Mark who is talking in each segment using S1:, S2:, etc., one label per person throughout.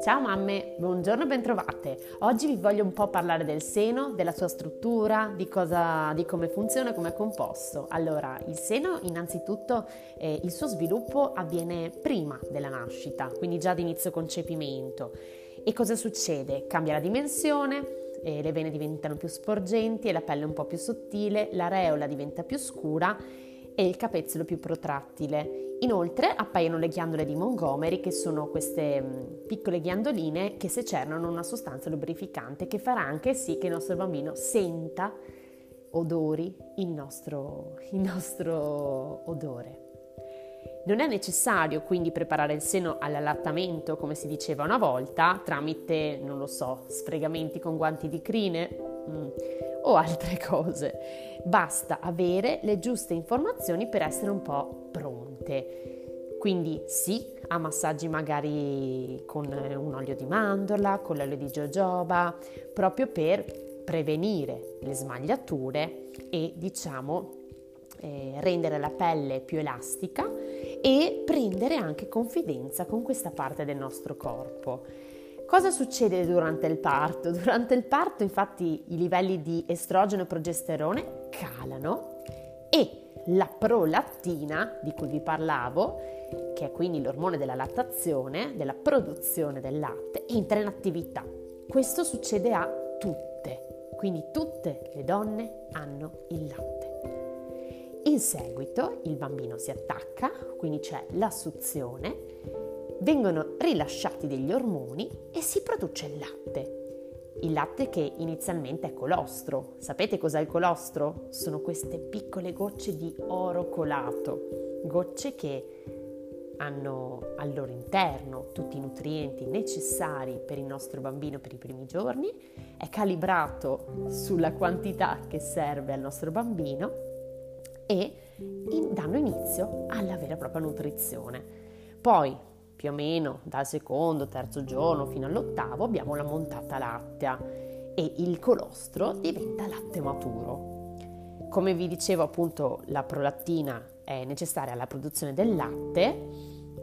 S1: Ciao mamme, buongiorno e bentrovate. Oggi vi voglio un po' parlare del seno, della sua struttura, di, cosa, di come funziona, come è composto. Allora, il seno innanzitutto eh, il suo sviluppo avviene prima della nascita, quindi già ad inizio concepimento. E cosa succede? Cambia la dimensione, eh, le vene diventano più sporgenti e la pelle un po' più sottile, l'areola diventa più scura e il capezzolo più protrattile. Inoltre appaiono le ghiandole di Montgomery, che sono queste mm, piccole ghiandoline che secernono una sostanza lubrificante che farà anche sì che il nostro bambino senta odori, il nostro, il nostro odore. Non è necessario quindi preparare il seno all'allattamento, come si diceva una volta, tramite, non lo so, sfregamenti con guanti di crine mm, o altre cose. Basta avere le giuste informazioni per essere un po' pronti niente. Quindi sì, a massaggi magari con un olio di mandorla, con l'olio di jojoba, proprio per prevenire le smagliature e diciamo eh, rendere la pelle più elastica e prendere anche confidenza con questa parte del nostro corpo. Cosa succede durante il parto? Durante il parto infatti i livelli di estrogeno e progesterone calano e la prolattina di cui vi parlavo, che è quindi l'ormone della lattazione, della produzione del latte, entra in attività. Questo succede a tutte, quindi tutte le donne hanno il latte. In seguito il bambino si attacca, quindi c'è la suzione, vengono rilasciati degli ormoni e si produce il latte. Il latte che inizialmente è colostro. Sapete cos'è il colostro? Sono queste piccole gocce di oro colato, gocce che hanno al loro interno tutti i nutrienti necessari per il nostro bambino per i primi giorni, è calibrato sulla quantità che serve al nostro bambino e danno inizio alla vera e propria nutrizione. Poi più o meno dal secondo, terzo giorno fino all'ottavo abbiamo la montata lattea e il colostro diventa latte maturo. Come vi dicevo appunto la prolattina è necessaria alla produzione del latte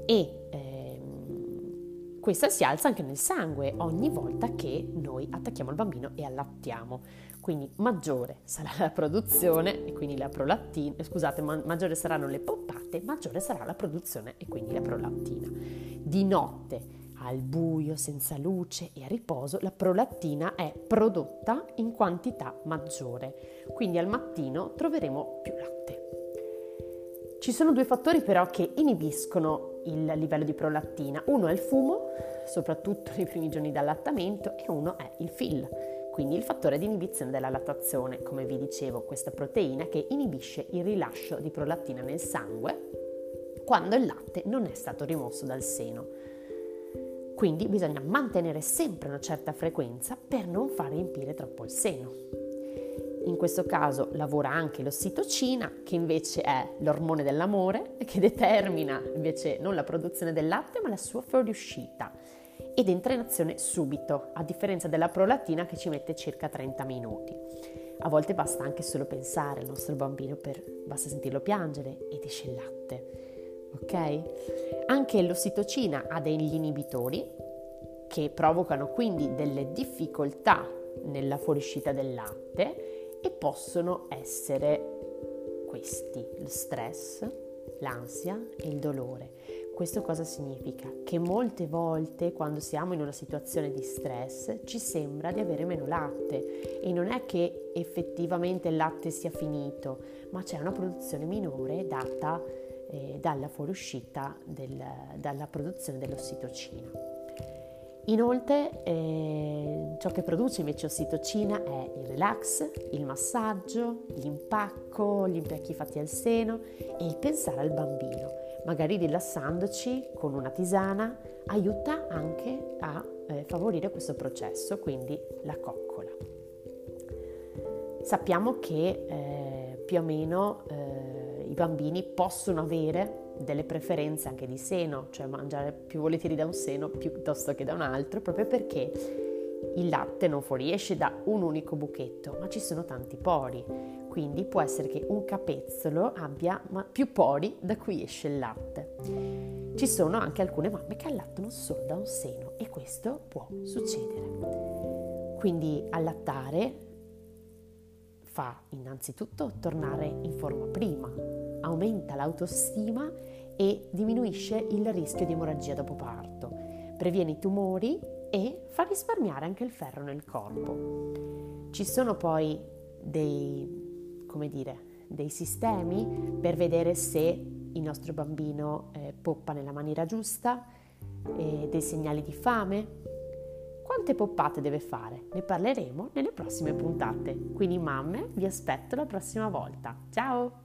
S1: e ehm, questa si alza anche nel sangue ogni volta che noi attacchiamo il bambino e allattiamo. Quindi maggiore sarà la produzione e quindi la prolattina, scusate, ma- maggiore saranno le poppate, maggiore sarà la produzione e quindi la prolattina. Di notte al buio, senza luce e a riposo, la prolattina è prodotta in quantità maggiore, quindi al mattino troveremo più latte. Ci sono due fattori però che inibiscono il livello di prolattina. Uno è il fumo, soprattutto nei primi giorni d'allattamento, e uno è il fil quindi il fattore di inibizione della lattazione, come vi dicevo, questa proteina che inibisce il rilascio di prolattina nel sangue quando il latte non è stato rimosso dal seno. Quindi bisogna mantenere sempre una certa frequenza per non far riempire troppo il seno. In questo caso lavora anche l'ossitocina, che invece è l'ormone dell'amore, che determina invece non la produzione del latte, ma la sua fuoriuscita ed entra in azione subito, a differenza della prolattina che ci mette circa 30 minuti. A volte basta anche solo pensare al nostro bambino per basta sentirlo piangere ed esce il latte. Ok? Anche l'ossitocina ha degli inibitori che provocano quindi delle difficoltà nella fuoriuscita del latte e possono essere questi, lo stress, l'ansia e il dolore. Questo cosa significa? Che molte volte quando siamo in una situazione di stress ci sembra di avere meno latte e non è che effettivamente il latte sia finito, ma c'è una produzione minore data eh, dalla fuoriuscita del, dalla produzione dell'ossitocina. Inoltre eh, ciò che produce invece ossitocina è il relax, il massaggio, l'impacco, gli impacchi fatti al seno e il pensare al bambino magari rilassandoci con una tisana, aiuta anche a eh, favorire questo processo, quindi la coccola. Sappiamo che eh, più o meno eh, i bambini possono avere delle preferenze anche di seno, cioè mangiare più volentieri da un seno piuttosto che da un altro, proprio perché il latte non fuoriesce da un unico buchetto, ma ci sono tanti pori quindi può essere che un capezzolo abbia più pori da cui esce il latte. Ci sono anche alcune mamme che allattano solo da un seno e questo può succedere. Quindi allattare fa innanzitutto tornare in forma prima, aumenta l'autostima e diminuisce il rischio di emorragia dopo parto, previene i tumori e fa risparmiare anche il ferro nel corpo. Ci sono poi dei, come dire, dei sistemi per vedere se il nostro bambino eh, poppa nella maniera giusta, eh, dei segnali di fame, quante poppate deve fare? Ne parleremo nelle prossime puntate. Quindi mamme, vi aspetto la prossima volta. Ciao!